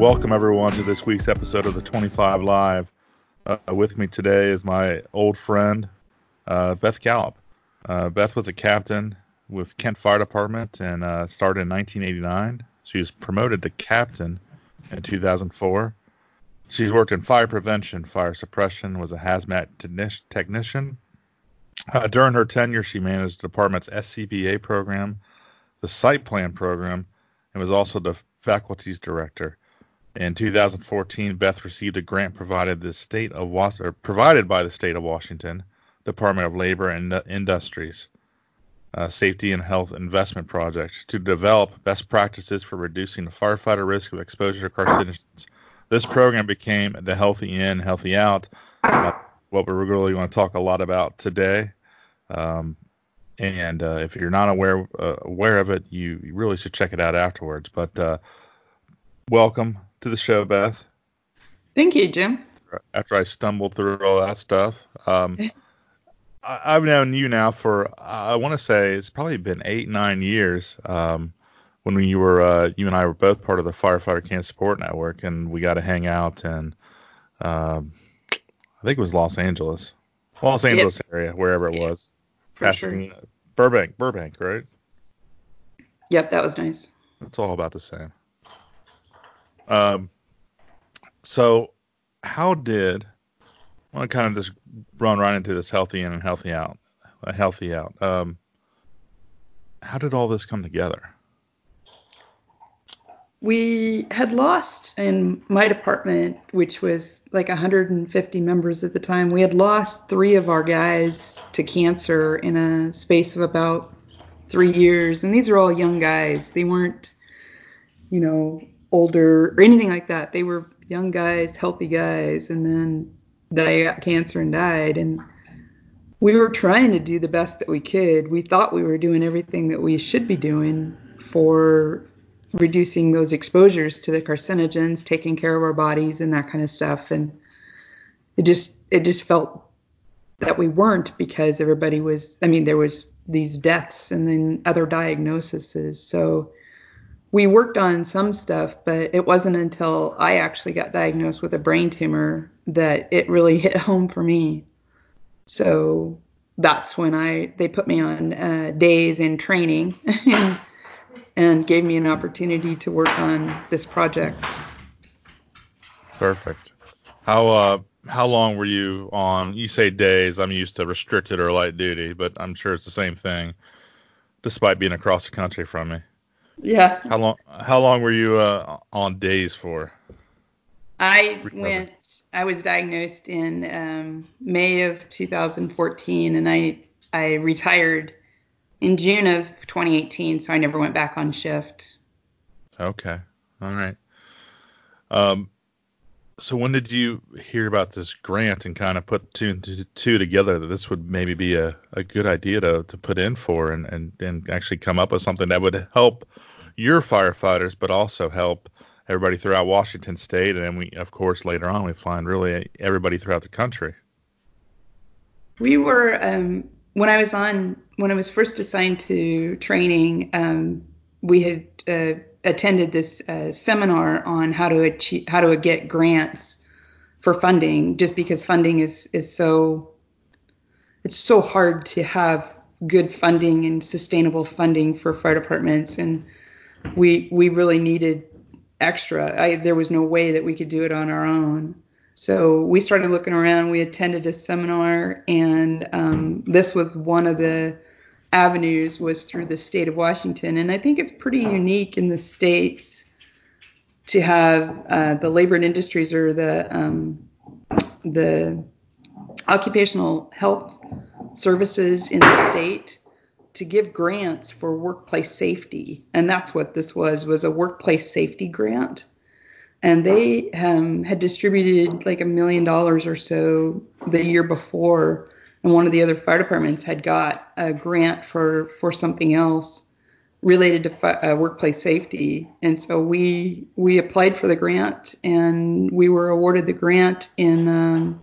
welcome everyone to this week's episode of the 25 Live. Uh, with me today is my old friend, uh, Beth Gallup. Uh, Beth was a captain with Kent Fire Department and uh, started in 1989. She was promoted to captain in 2004. She's worked in fire prevention, fire suppression, was a hazmat technician. Uh, during her tenure, she managed the department's SCBA program, the site plan program, and was also the faculty's director. In 2014, Beth received a grant provided the state of Was- provided by the state of Washington Department of Labor and Industries uh, Safety and Health Investment Project to develop best practices for reducing the firefighter risk of exposure to carcinogens. This program became the Healthy In, Healthy Out, uh, what we're really going to talk a lot about today. Um, and uh, if you're not aware uh, aware of it, you, you, really should check it out afterwards. But uh, welcome to the show, Beth. Thank you, Jim. After I stumbled through all that stuff, um, I, have known you now for I want to say it's probably been eight nine years. Um, when you were uh, you and I were both part of the Firefighter Cancer Support Network, and we got to hang out and um, I think it was Los Angeles, Los Angeles yes. area, wherever it was. For sure. Burbank, Burbank, right? Yep, that was nice. It's all about the same. Um, so how did I want to kind of just run right into this healthy in and healthy out, a healthy out. Um, how did all this come together? We had lost in my department, which was like 150 members at the time. We had lost three of our guys to cancer in a space of about three years, and these are all young guys. They weren't, you know, older or anything like that. They were young guys, healthy guys, and then they got cancer and died. And we were trying to do the best that we could. We thought we were doing everything that we should be doing for reducing those exposures to the carcinogens, taking care of our bodies and that kind of stuff. And it just it just felt that we weren't because everybody was I mean there was these deaths and then other diagnoses. So we worked on some stuff, but it wasn't until I actually got diagnosed with a brain tumor that it really hit home for me. So that's when I they put me on uh, days in training and, and gave me an opportunity to work on this project. Perfect. How uh how long were you on? You say days. I'm used to restricted or light duty, but I'm sure it's the same thing, despite being across the country from me. Yeah. How long? How long were you uh, on days for? I went. I was diagnosed in um, May of 2014, and I I retired in June of 2018. So I never went back on shift. Okay. All right. Um. So when did you hear about this grant and kind of put two and two together that this would maybe be a, a good idea to, to put in for and, and, and actually come up with something that would help your firefighters, but also help everybody throughout Washington State, and we, of course, later on we find really everybody throughout the country. We were um, when I was on when I was first assigned to training. Um, we had uh, attended this uh, seminar on how to achieve, how to get grants for funding, just because funding is is so it's so hard to have good funding and sustainable funding for fire departments and we we really needed extra. I, there was no way that we could do it on our own. So we started looking around. We attended a seminar, and um, this was one of the avenues was through the state of Washington. And I think it's pretty unique in the states to have uh, the labor and industries or the um, the occupational health services in the state to give grants for workplace safety, and that's what this was was a workplace safety grant. And they um, had distributed like a million dollars or so the year before, and one of the other fire departments had got a grant for for something else related to fi- uh, workplace safety. And so we we applied for the grant, and we were awarded the grant in um,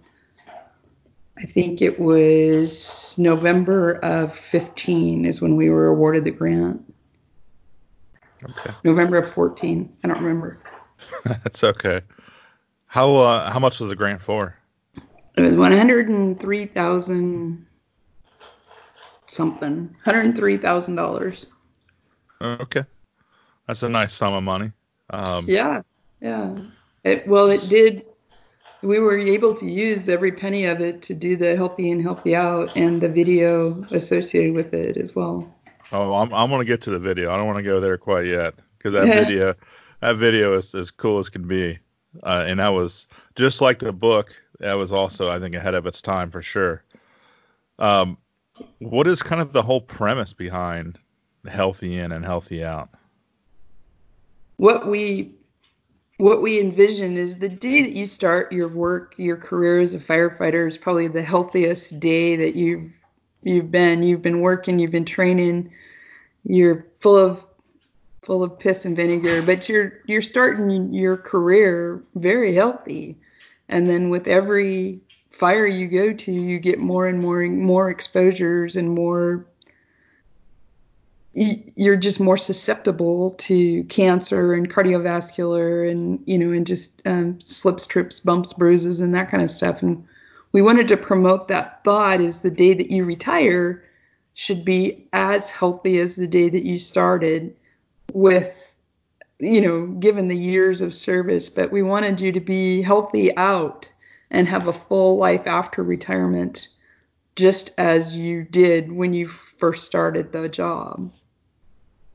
I think it was November of 15 is when we were awarded the grant. Okay. November of 14. I don't remember. That's okay. How uh, how much was the grant for? It was one hundred and three thousand something, hundred and three thousand dollars. Okay, that's a nice sum of money. Um, yeah, yeah. It, well, it did. We were able to use every penny of it to do the healthy and healthy out and the video associated with it as well. Oh, I'm I'm gonna get to the video. I don't want to go there quite yet because that video that video is as cool as can be, uh, and that was just like the book. That was also I think ahead of its time for sure. Um, what is kind of the whole premise behind healthy in and healthy out? What we what we envision is the day that you start your work, your career as a firefighter is probably the healthiest day that you've you've been. You've been working, you've been training, you're full of full of piss and vinegar, but you're you're starting your career very healthy. And then with every fire you go to, you get more and more more exposures and more you're just more susceptible to cancer and cardiovascular and you know and just um, slips trips bumps bruises and that kind of stuff. And we wanted to promote that thought is the day that you retire should be as healthy as the day that you started with you know given the years of service. But we wanted you to be healthy out and have a full life after retirement just as you did when you first started the job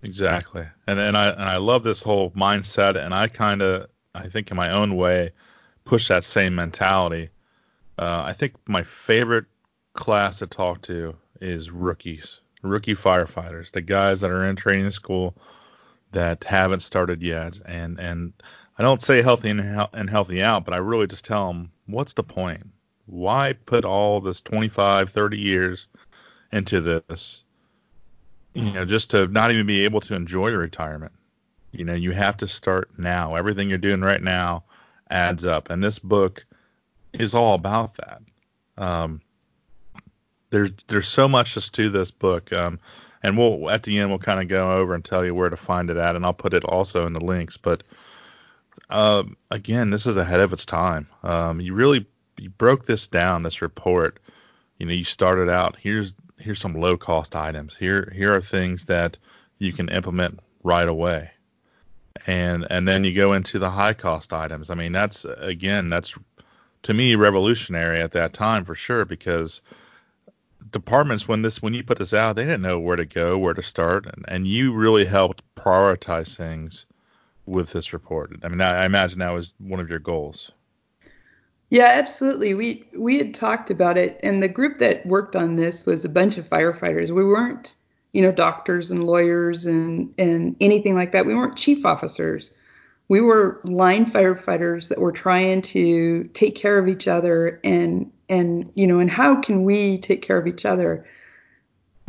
Exactly. And and I and I love this whole mindset and I kind of I think in my own way push that same mentality. Uh, I think my favorite class to talk to is rookies, rookie firefighters, the guys that are in training school that haven't started yet. And and I don't say healthy and, and healthy out, but I really just tell them what's the point? Why put all this 25, 30 years into this you know, just to not even be able to enjoy your retirement. You know, you have to start now. Everything you're doing right now adds up, and this book is all about that. Um, there's there's so much just to this book, um, and we'll at the end we'll kind of go over and tell you where to find it at, and I'll put it also in the links. But um, again, this is ahead of its time. Um, you really you broke this down, this report. You know, you started out here's here's some low cost items. Here here are things that you can implement right away. And and then you go into the high cost items. I mean, that's again, that's to me revolutionary at that time for sure because departments when this when you put this out, they didn't know where to go, where to start, and, and you really helped prioritize things with this report. I mean, I, I imagine that was one of your goals. Yeah, absolutely. We we had talked about it, and the group that worked on this was a bunch of firefighters. We weren't, you know, doctors and lawyers and and anything like that. We weren't chief officers. We were line firefighters that were trying to take care of each other and and you know, and how can we take care of each other?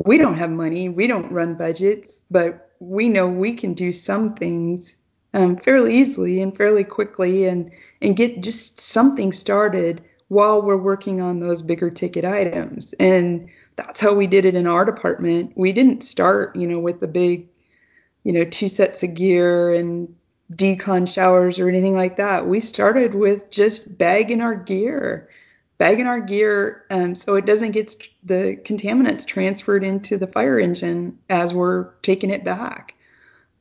We don't have money. We don't run budgets, but we know we can do some things um, fairly easily and fairly quickly and and get just something started while we're working on those bigger ticket items. And that's how we did it in our department. We didn't start you know with the big you know two sets of gear and decon showers or anything like that. We started with just bagging our gear bagging our gear um, so it doesn't get the contaminants transferred into the fire engine as we're taking it back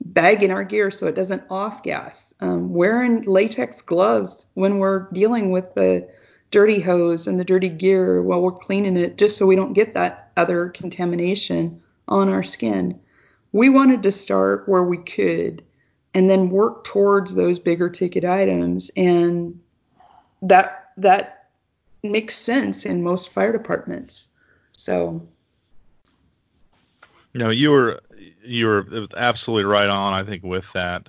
bagging our gear so it doesn't off gas, um, wearing latex gloves when we're dealing with the dirty hose and the dirty gear while we're cleaning it, just so we don't get that other contamination on our skin. We wanted to start where we could and then work towards those bigger ticket items and that that makes sense in most fire departments. So no, you were you were absolutely right on. I think with that,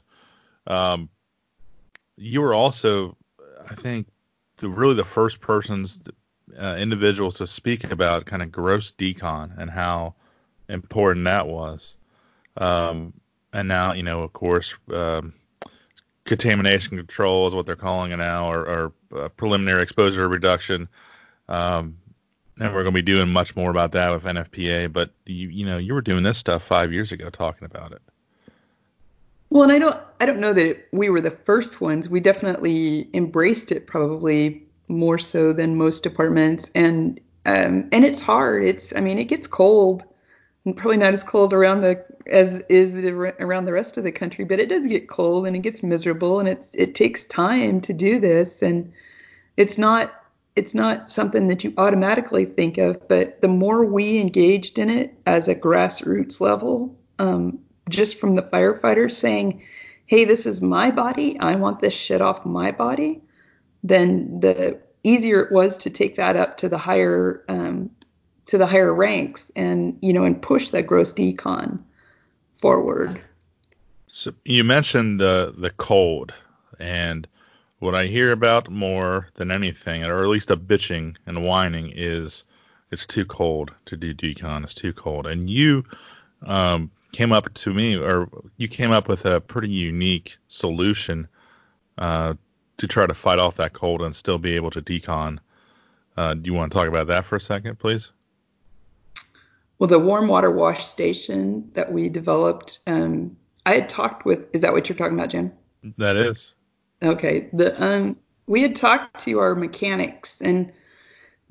um, you were also, I think, the, really the first persons, uh, individuals to speak about kind of gross decon and how important that was. Um, and now, you know, of course, um, contamination control is what they're calling it now, or, or uh, preliminary exposure reduction. Um, and we're going to be doing much more about that with NFPA. But you, you know, you were doing this stuff five years ago, talking about it. Well, and I don't I don't know that we were the first ones. We definitely embraced it probably more so than most departments and um, and it's hard. It's I mean it gets cold and probably not as cold around the as is the, around the rest of the country, but it does get cold and it gets miserable and it's it takes time to do this and it's not it's not something that you automatically think of, but the more we engaged in it as a grassroots level, um, just from the firefighters saying, "Hey, this is my body. I want this shit off my body," then the easier it was to take that up to the higher um, to the higher ranks and you know and push that gross decon forward. So you mentioned uh, the cold, and what I hear about more than anything, or at least a bitching and whining, is it's too cold to do decon. It's too cold, and you um, came up to me, or you came up with a pretty unique solution uh, to try to fight off that cold and still be able to decon. Uh, do you want to talk about that for a second, please? Well, the warm water wash station that we developed, um, I had talked with. Is that what you're talking about, Jim? That is. Okay. The um, we had talked to our mechanics, and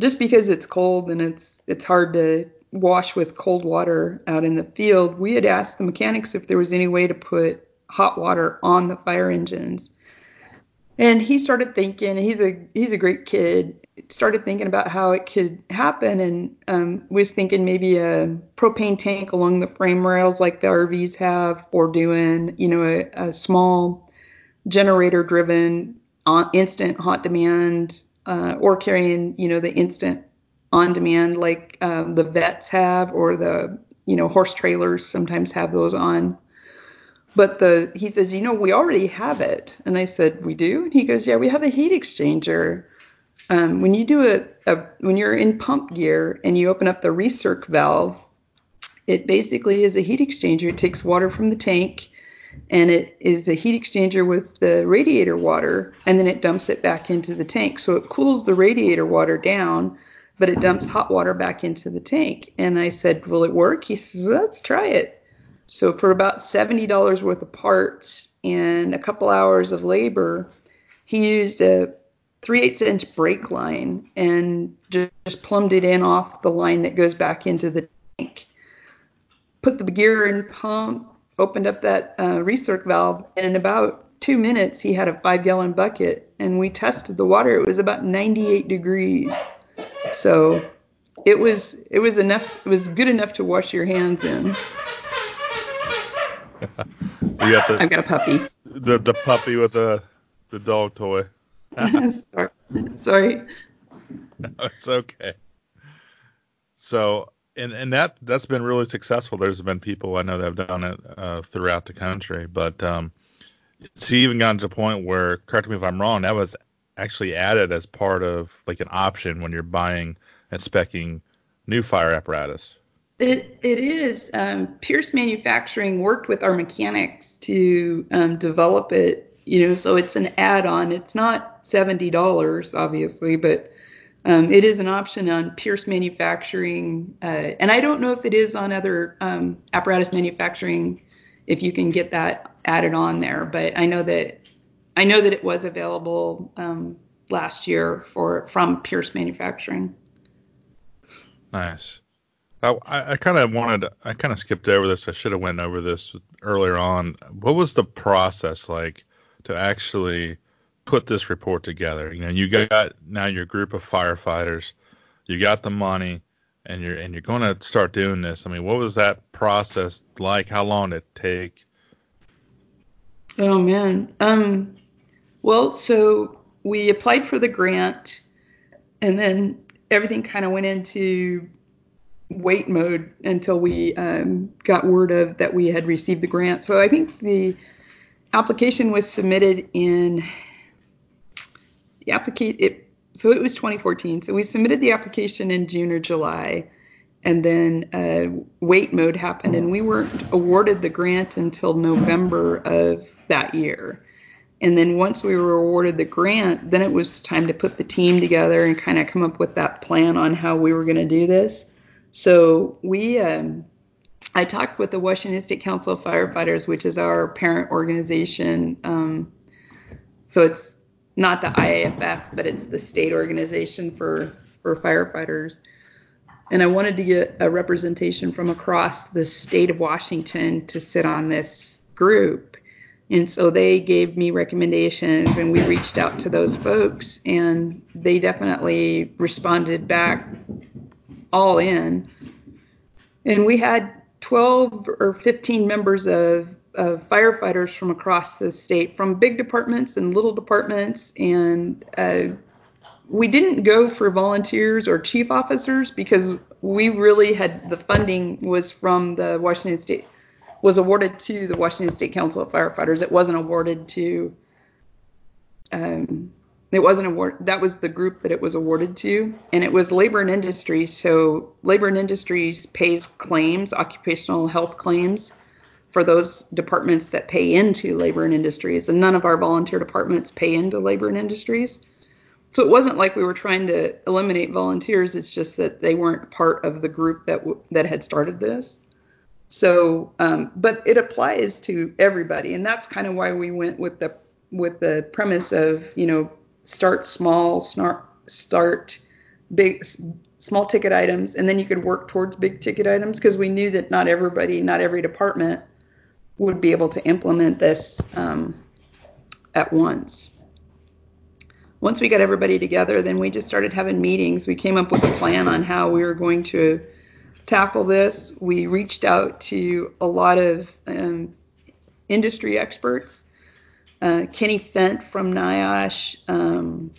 just because it's cold and it's it's hard to wash with cold water out in the field, we had asked the mechanics if there was any way to put hot water on the fire engines. And he started thinking, he's a he's a great kid, started thinking about how it could happen and um, was thinking maybe a propane tank along the frame rails like the RVs have, or doing you know a, a small generator driven on instant hot demand, uh, or carrying you know the instant on demand like um, the vets have, or the you know horse trailers sometimes have those on. But the he says, you know, we already have it, and I said, we do, and he goes, yeah, we have a heat exchanger um, when you do a, a when you're in pump gear and you open up the recirc valve, it basically is a heat exchanger. It takes water from the tank and it is a heat exchanger with the radiator water and then it dumps it back into the tank. So it cools the radiator water down, but it dumps hot water back into the tank. And I said, Will it work? He says, Let's try it. So for about $70 worth of parts and a couple hours of labor, he used a 3 8 inch brake line and just plumbed it in off the line that goes back into the tank. Put the gear and pump, opened up that uh, recirc valve, and in about two minutes he had a five gallon bucket. And we tested the water; it was about 98 degrees. So it was it was enough. It was good enough to wash your hands in. got the, I've got a puppy. The the puppy with the the dog toy. Sorry. Sorry. No, it's okay. So, and and that that's been really successful. There's been people I know that have done it uh, throughout the country, but um, it's even gotten to the point where, correct me if I'm wrong, that was actually added as part of like an option when you're buying and specing new fire apparatus. It it is. Um, Pierce Manufacturing worked with our mechanics to um, develop it. You know, so it's an add-on. It's not $70, obviously, but um, it is an option on Pierce Manufacturing. Uh, and I don't know if it is on other um, apparatus manufacturing, if you can get that added on there. But I know that I know that it was available um, last year for from Pierce Manufacturing. Nice. I, I kind of wanted, I kind of skipped over this. I should have went over this earlier on. What was the process like to actually put this report together. You know, you got now your group of firefighters, you got the money, and you're and you're going to start doing this. I mean, what was that process like? How long did it take? Oh man. Um. Well, so we applied for the grant, and then everything kind of went into wait mode until we um, got word of that we had received the grant. So I think the application was submitted in the application it so it was 2014 so we submitted the application in june or july and then uh, wait mode happened and we weren't awarded the grant until november of that year and then once we were awarded the grant then it was time to put the team together and kind of come up with that plan on how we were going to do this so we um, I talked with the Washington State Council of Firefighters, which is our parent organization. Um, so it's not the IAFF, but it's the state organization for for firefighters. And I wanted to get a representation from across the state of Washington to sit on this group. And so they gave me recommendations, and we reached out to those folks, and they definitely responded back all in. And we had 12 or 15 members of, of firefighters from across the state, from big departments and little departments. And uh, we didn't go for volunteers or chief officers because we really had the funding was from the Washington State was awarded to the Washington State Council of Firefighters. It wasn't awarded to um, it wasn't award that was the group that it was awarded to and it was labor and industries so labor and industries pays claims occupational health claims for those departments that pay into labor and industries and none of our volunteer departments pay into labor and industries. So it wasn't like we were trying to eliminate volunteers it's just that they weren't part of the group that w- that had started this. So um, but it applies to everybody and that's kind of why we went with the with the premise of you know start small, start start big small ticket items and then you could work towards big ticket items because we knew that not everybody not every department would be able to implement this um, at once. Once we got everybody together then we just started having meetings. We came up with a plan on how we were going to tackle this. We reached out to a lot of um, industry experts. Uh, Kenny Fent from NIOSH. Um,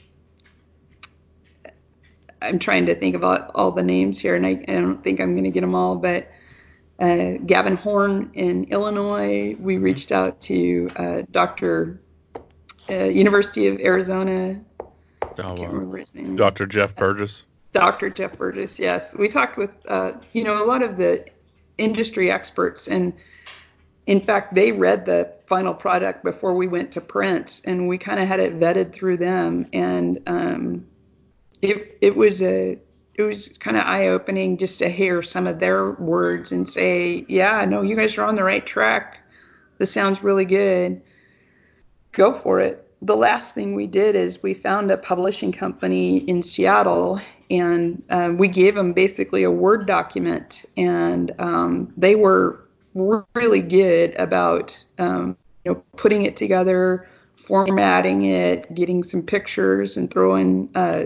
I'm trying to think about all the names here, and I, I don't think I'm going to get them all, but uh, Gavin Horn in Illinois. We reached out to uh, Dr. Uh, University of Arizona. Oh, I can't remember his name. Dr. Jeff Burgess. Dr. Jeff Burgess, yes. We talked with, uh, you know, a lot of the industry experts, and in fact, they read the final product before we went to print, and we kind of had it vetted through them, and um, it it was a it was kind of eye opening just to hear some of their words and say, yeah, no, you guys are on the right track. This sounds really good. Go for it. The last thing we did is we found a publishing company in Seattle and um, we gave them basically a Word document, and um, they were really good about um, you know putting it together, formatting it, getting some pictures, and throwing uh,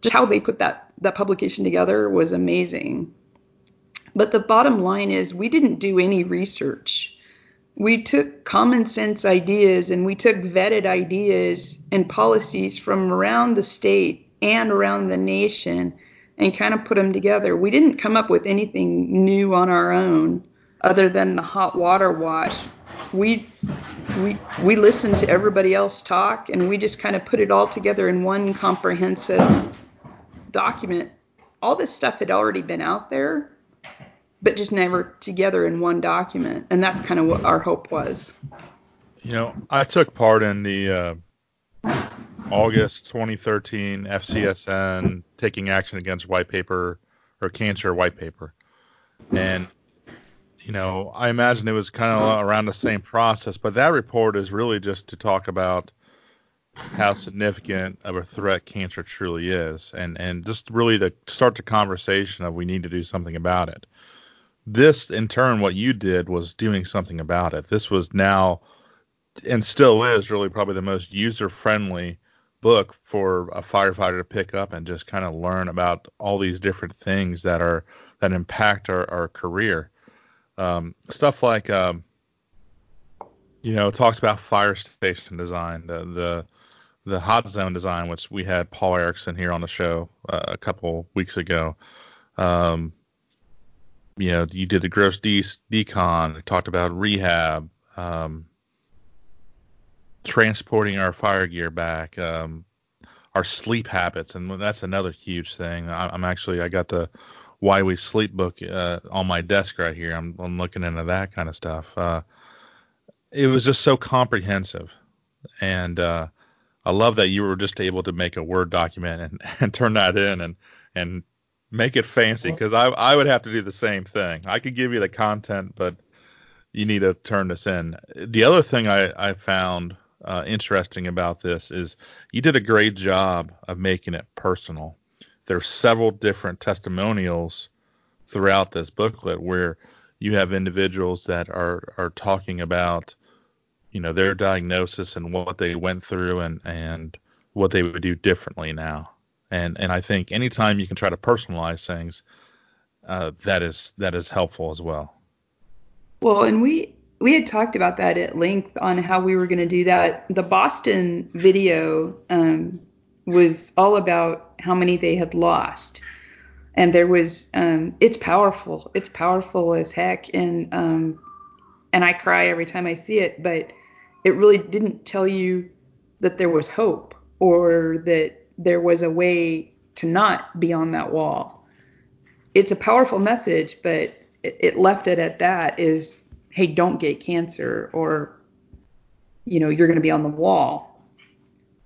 just how they put that that publication together was amazing. But the bottom line is we didn't do any research. We took common sense ideas and we took vetted ideas and policies from around the state and around the nation and kind of put them together. We didn't come up with anything new on our own other than the hot water wash. We we we listened to everybody else talk and we just kind of put it all together in one comprehensive document. All this stuff had already been out there, but just never together in one document. And that's kind of what our hope was. You know, I took part in the uh, August 2013 FCSN taking action against white paper or cancer white paper. And you know, I imagine it was kind of around the same process, but that report is really just to talk about how significant of a threat cancer truly is, and and just really to start the conversation of we need to do something about it. This, in turn, what you did was doing something about it. This was now, and still is, really probably the most user-friendly book for a firefighter to pick up and just kind of learn about all these different things that are that impact our, our career um, stuff like um, you know talks about fire station design, the the the hot zone design, which we had Paul Erickson here on the show uh, a couple weeks ago. Um, you know, you did the gross de- decon, talked about rehab, um, transporting our fire gear back, um, our sleep habits, and that's another huge thing. I, am actually I got the why we sleep book uh, on my desk right here. I'm, I'm looking into that kind of stuff. Uh, it was just so comprehensive, and uh, I love that you were just able to make a Word document and, and turn that in and and Make it fancy because I I would have to do the same thing. I could give you the content, but you need to turn this in. The other thing I I found uh, interesting about this is you did a great job of making it personal. There's several different testimonials throughout this booklet where you have individuals that are are talking about you know their diagnosis and what they went through and and what they would do differently now. And and I think anytime you can try to personalize things uh, that is that is helpful as well. Well and we we had talked about that at length on how we were going to do that. The Boston video um, was all about how many they had lost. And there was um, it's powerful. It's powerful as heck. And um, and i cry every time i see it but it really didn't tell you that there was hope or that there was a way to not be on that wall it's a powerful message but it, it left it at that is hey don't get cancer or you know you're going to be on the wall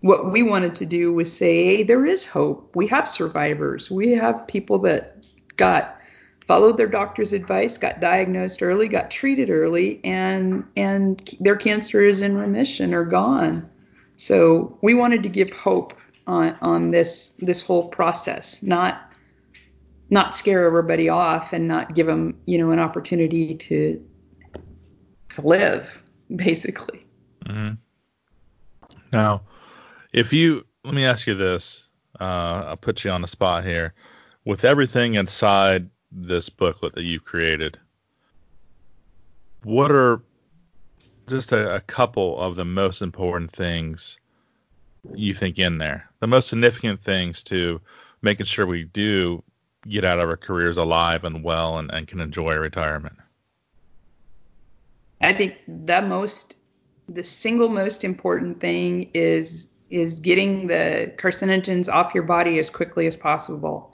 what we wanted to do was say, hey, there is hope. We have survivors. We have people that got followed their doctor's advice, got diagnosed early, got treated early, and and their cancer is in remission or gone. So we wanted to give hope on on this this whole process, not not scare everybody off and not give them you know an opportunity to to live basically. Mm-hmm. Now if you let me ask you this, uh, I'll put you on the spot here. With everything inside this booklet that you've created, what are just a, a couple of the most important things you think in there? The most significant things to making sure we do get out of our careers alive and well and, and can enjoy retirement? I think the most, the single most important thing is is getting the carcinogens off your body as quickly as possible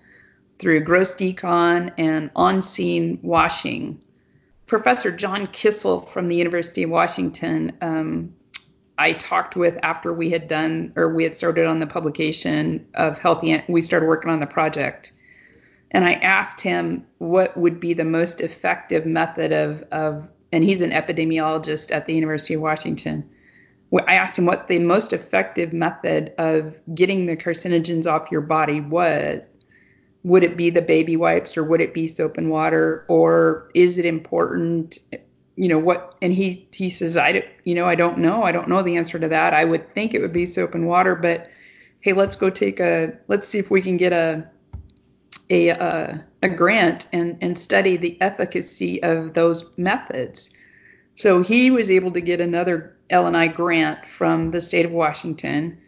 through gross decon and on scene washing. Professor John Kissel from the University of Washington, um, I talked with after we had done or we had started on the publication of healthy. We started working on the project, and I asked him what would be the most effective method of of, and he's an epidemiologist at the University of Washington I asked him what the most effective method of getting the carcinogens off your body was. Would it be the baby wipes or would it be soap and water or is it important? You know what? And he he says I don't, you know I don't know. I don't know the answer to that. I would think it would be soap and water, but hey, let's go take a let's see if we can get a a a, a grant and and study the efficacy of those methods. So he was able to get another L&I grant from the state of Washington,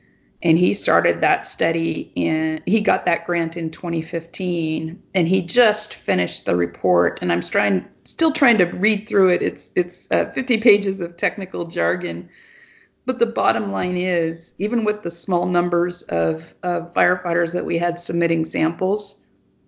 and he started that study in. He got that grant in 2015, and he just finished the report. And I'm trying, still trying to read through it. It's it's uh, 50 pages of technical jargon, but the bottom line is, even with the small numbers of, of firefighters that we had submitting samples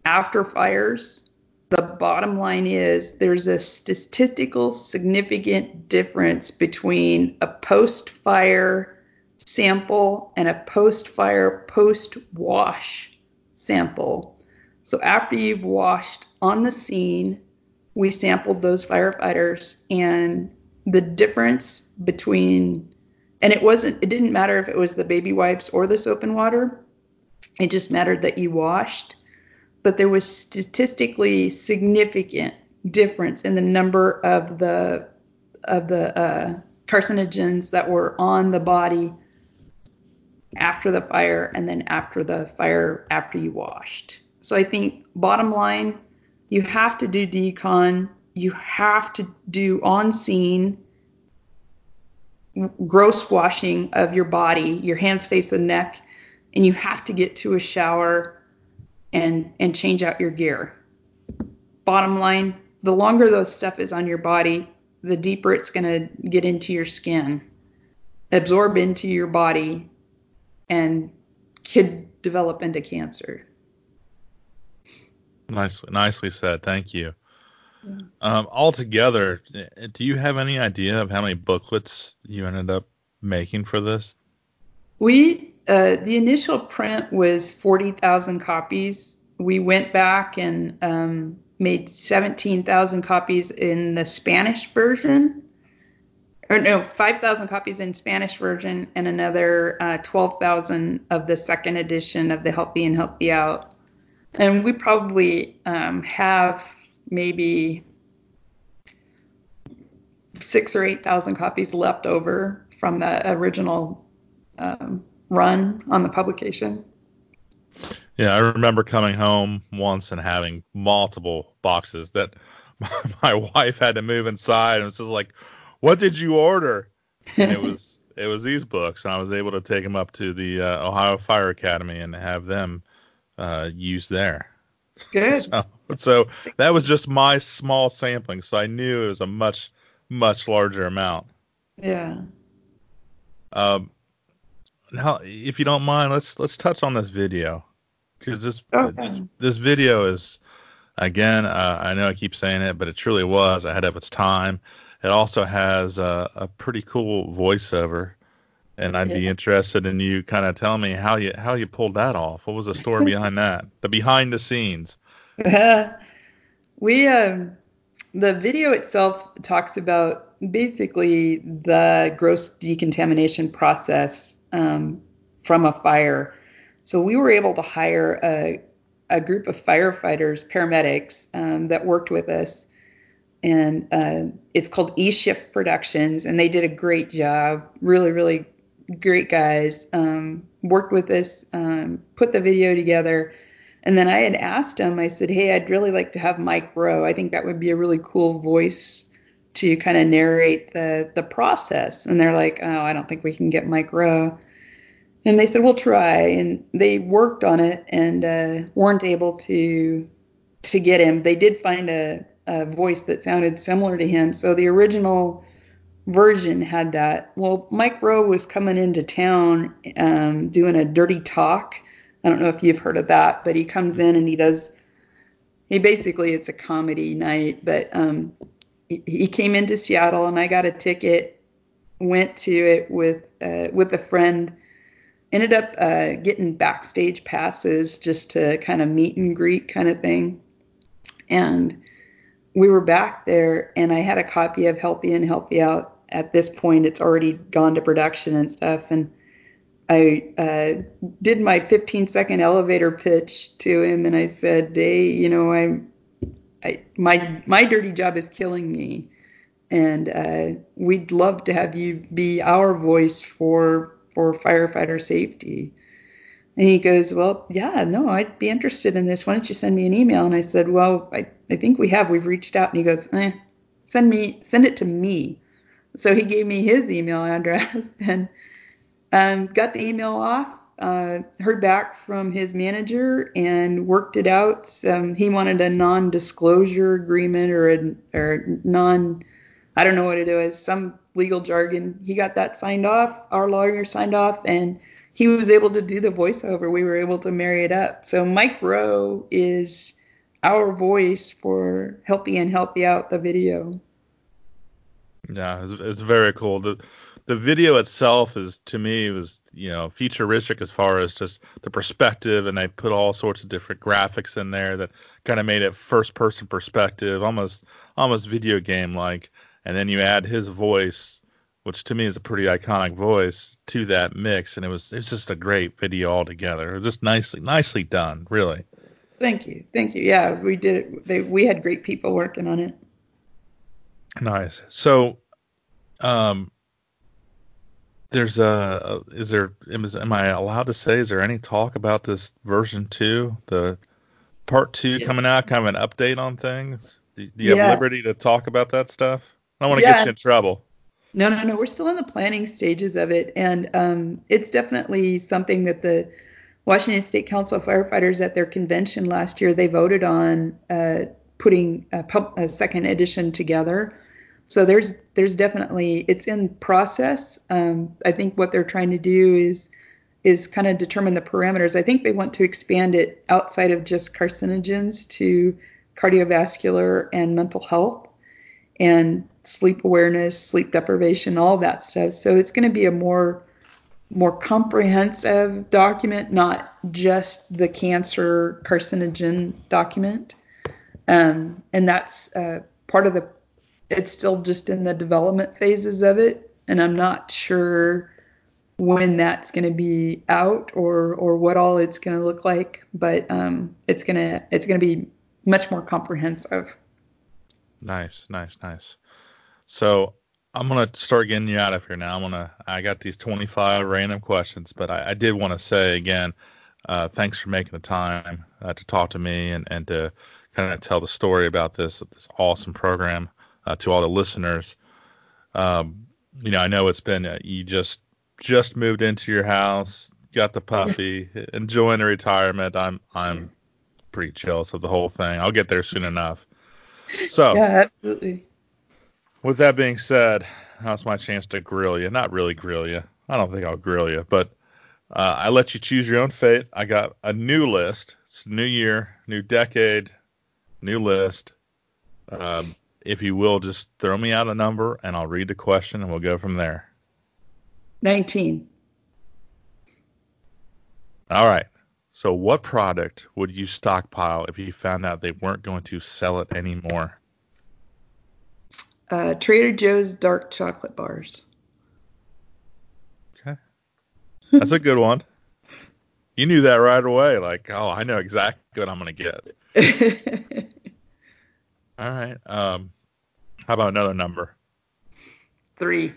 after fires, the bottom line is there's a statistical significant difference between a post fire sample and a post fire post wash sample. So after you've washed on the scene, we sampled those firefighters and the difference between and it wasn't it didn't matter if it was the baby wipes or the soap and water. It just mattered that you washed but there was statistically significant difference in the number of the of the uh, carcinogens that were on the body after the fire and then after the fire after you washed. So I think bottom line, you have to do decon, you have to do on scene gross washing of your body, your hands, face, and neck, and you have to get to a shower and and change out your gear. Bottom line, the longer those stuff is on your body, the deeper it's going to get into your skin, absorb into your body, and could develop into cancer. Nicely, nicely said. Thank you. Yeah. Um, altogether, do you have any idea of how many booklets you ended up making for this? We uh, the initial print was 40,000 copies, we went back and um, made 17,000 copies in the Spanish version, or no, 5,000 copies in Spanish version, and another uh, 12,000 of the second edition of the Healthy and Healthy Out. And we probably um, have maybe six or eight thousand copies left over from the original um, run on the publication. Yeah, I remember coming home once and having multiple boxes that my wife had to move inside, and it was just like, "What did you order?" And it was it was these books, and I was able to take them up to the uh, Ohio Fire Academy and have them uh, used there. Good. So, so that was just my small sampling, so I knew it was a much much larger amount. Yeah. Um, now, if you don't mind, let's let's touch on this video because this, Okay. this this video is again uh, I know I keep saying it, but it truly was ahead of its time. It also has a, a pretty cool voiceover, and I'd be interested in you kind of telling me how you how you pulled that off. What was the story behind that? The behind the scenes. we um the video itself talks about basically the gross decontamination process um, from a fire. So we were able to hire a, a group of firefighters, paramedics um, that worked with us, and uh, it's called E Shift Productions, and they did a great job. Really, really great guys. Um, worked with us, um, put the video together. And then I had asked him, I said, hey, I'd really like to have Mike Rowe. I think that would be a really cool voice to kind of narrate the the process. And they're like, oh, I don't think we can get Mike Rowe. And they said, we'll try. And they worked on it and uh, weren't able to to get him. They did find a, a voice that sounded similar to him. So the original version had that. Well, Mike Rowe was coming into town um, doing a dirty talk. I don't know if you've heard of that, but he comes in and he does. He basically it's a comedy night, but um, he, he came into Seattle and I got a ticket, went to it with uh, with a friend, ended up uh, getting backstage passes just to kind of meet and greet kind of thing, and we were back there and I had a copy of Healthy and Healthy Out. At this point, it's already gone to production and stuff, and I uh, did my 15 second elevator pitch to him, and I said, "Hey, you know, I'm, I my my dirty job is killing me, and uh, we'd love to have you be our voice for for firefighter safety." And he goes, Well, yeah, no, I'd be interested in this. Why don't you send me an email? And I said, Well, I, I think we have. We've reached out. And he goes, eh, send me, send it to me. So he gave me his email address and um, got the email off. Uh, heard back from his manager and worked it out. Um, he wanted a non-disclosure agreement or a or non, I don't know what it was, some legal jargon. He got that signed off. Our lawyer signed off, and he was able to do the voiceover. We were able to marry it up. So Mike Rowe is our voice for Healthy and Healthy Out the video. Yeah, it's, it's very cool. The the video itself is to me was you know futuristic as far as just the perspective, and they put all sorts of different graphics in there that kind of made it first person perspective, almost almost video game like. And then you add his voice, which to me is a pretty iconic voice, to that mix, and it was it was just a great video altogether. It was just nicely nicely done, really. Thank you, thank you. Yeah, we did it. They, we had great people working on it. Nice. So, um, there's a, is there am, I allowed to say is there any talk about this version two, the part two Yeah. coming out, kind of an update on things? Do, do you Yeah. have liberty to talk about that stuff? I don't want to Yeah. get you in trouble. No, no, no. We're still in the planning stages of it, and um, it's definitely something that the Washington State Council of Firefighters at their convention last year they voted on uh, putting a, pub, a second edition together. So there's there's definitely it's in process. Um, I think what they're trying to do is is kind of determine the parameters. I think they want to expand it outside of just carcinogens to cardiovascular and mental health and sleep awareness, sleep deprivation, all that stuff. So it's going to be a more more comprehensive document, not just the cancer carcinogen document. Um, and that's uh, part of the. It's still just in the development phases of it, and I'm not sure when that's going to be out or or what all it's going to look like. But um, it's gonna it's gonna be much more comprehensive. Nice, nice, nice. So I'm gonna start getting you out of here now. I'm gonna. I got these 25 random questions, but I, I did want to say again, uh, thanks for making the time uh, to talk to me and and to kind of tell the story about this this awesome program uh, to all the listeners. Um, you know, I know it's been uh, you just just moved into your house, got the puppy, enjoying the retirement. I'm I'm pretty jealous of the whole thing. I'll get there soon enough. So yeah, absolutely with that being said, that's my chance to grill you. Not really grill you. I don't think I'll grill you, but uh, I let you choose your own fate. I got a new list. It's new year, new decade, new list. Um, if you will, just throw me out a number and I'll read the question and we'll go from there. 19. All right. So, what product would you stockpile if you found out they weren't going to sell it anymore? Uh, Trader Joe's dark chocolate bars. Okay. That's a good one. You knew that right away. Like, oh, I know exactly what I'm going to get. All right. Um, how about another number? Three.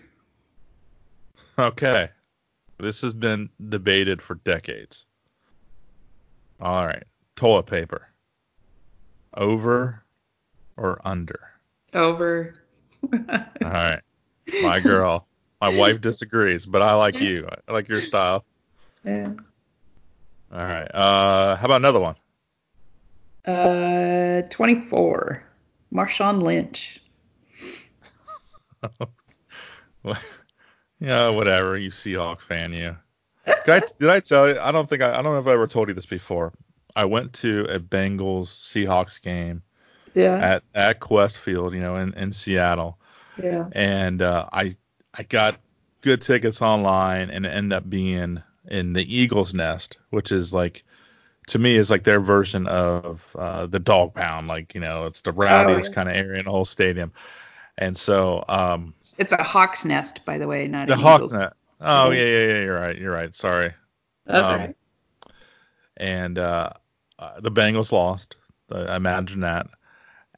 Okay. This has been debated for decades. All right. Toilet paper. Over or under? Over. All right. My girl. My wife disagrees, but I like you. I like your style. Yeah. All right. Uh, how about another one? Uh, 24. Marshawn Lynch. yeah, whatever. You Seahawk fan, you. Did I, did I tell you? I don't think I, I don't know if I ever told you this before. I went to a Bengals Seahawks game yeah. at at Qwest Field, you know, in, in Seattle. Yeah. And uh, I I got good tickets online and it ended up being in the Eagles Nest, which is like to me is like their version of uh, the dog pound, like you know, it's the rowdiest oh, yeah. kind of area in the whole stadium. And so um it's a hawk's nest, by the way, not the hawk's nest. Oh yeah, yeah, yeah, you're right, you're right. Sorry. That's um, right. And uh, uh, the Bengals lost. I imagine that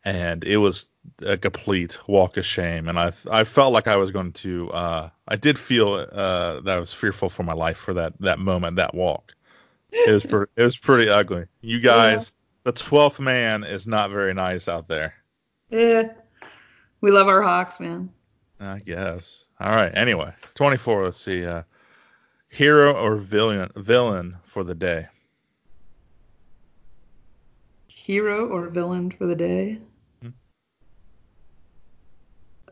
and it was a complete walk of shame. And I I felt like I was going to uh, I did feel uh, that I was fearful for my life for that that moment that walk. It was pretty it was pretty ugly. You guys, yeah. the twelfth man is not very nice out there. Yeah, we love our Hawks, man. I guess. All right. Anyway, 24. Let's see. Uh, hero or villain villain for the day. Hero or villain for the day?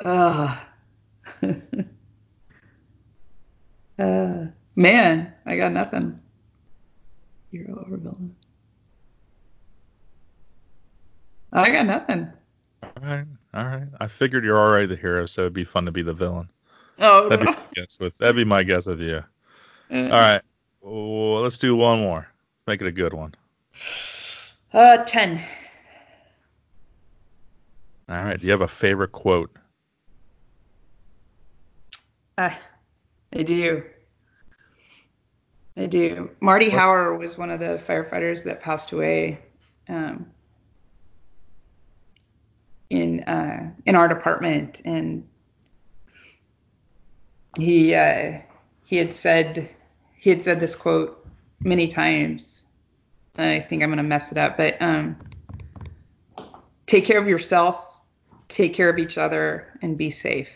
Uh, uh, man, I got nothing. Hero over villain. I got nothing. All right, all right. I figured you're already the hero, so it'd be fun to be the villain. Oh, that'd be my guess with that'd be my guess with you. Uh, all right, well, let's do one more. Make it a good one. Uh, ten. All right. Do you have a favorite quote? Uh, I do. I do. Marty what? Hauer was one of the firefighters that passed away um, in uh, in our department, and he uh, he had said he had said this quote many times. I think I'm gonna mess it up, but um, take care of yourself, take care of each other, and be safe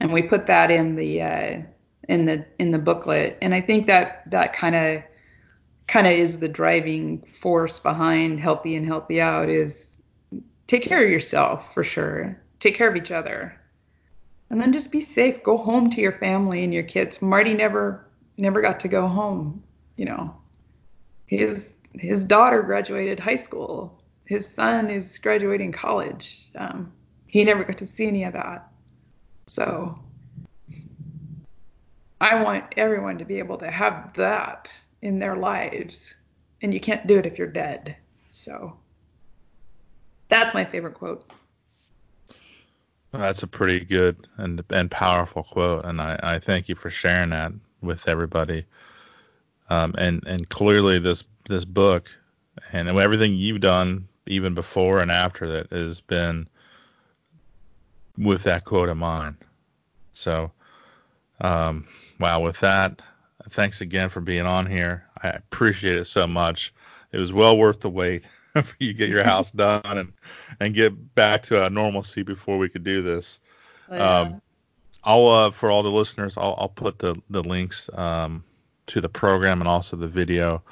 and we put that in the uh, in the in the booklet. And I think that that kind of kind of is the driving force behind healthy in healthy out is take care of yourself for sure. Take care of each other. And then just be safe. Go home to your family and your kids. Marty never never got to go home, you know. His his daughter graduated high school. His son is graduating college. Um, he never got to see any of that. So I want everyone to be able to have that in their lives, and you can't do it if you're dead. So that's my favorite quote. That's a pretty good and and powerful quote, and I, I thank you for sharing that with everybody. Um, and and clearly this this book and everything you've done even before and after that has been with that quote in mind. So, um, wow, with that, thanks again for being on here. I appreciate it so much. It was well worth the wait for you to get your house done and and get back to uh, normalcy before we could do this. Oh, yeah. Um, I'll uh, for all the listeners, I'll, I'll put the the links um, to the program and also the video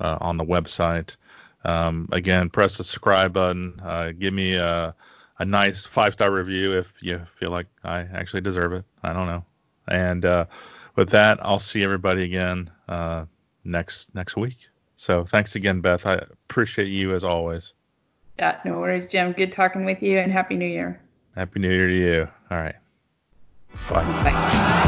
uh, on the website. Um, again, press the subscribe button. Uh, give me a, a nice five star review if you feel like I actually deserve it. I don't know. And uh, with that, I'll see everybody again uh, next next week. So thanks again, Beth. I appreciate you as always. Yeah, no worries, Jim. Good talking with you, and happy New Year. Happy New Year to you. All right. Bye. Bye.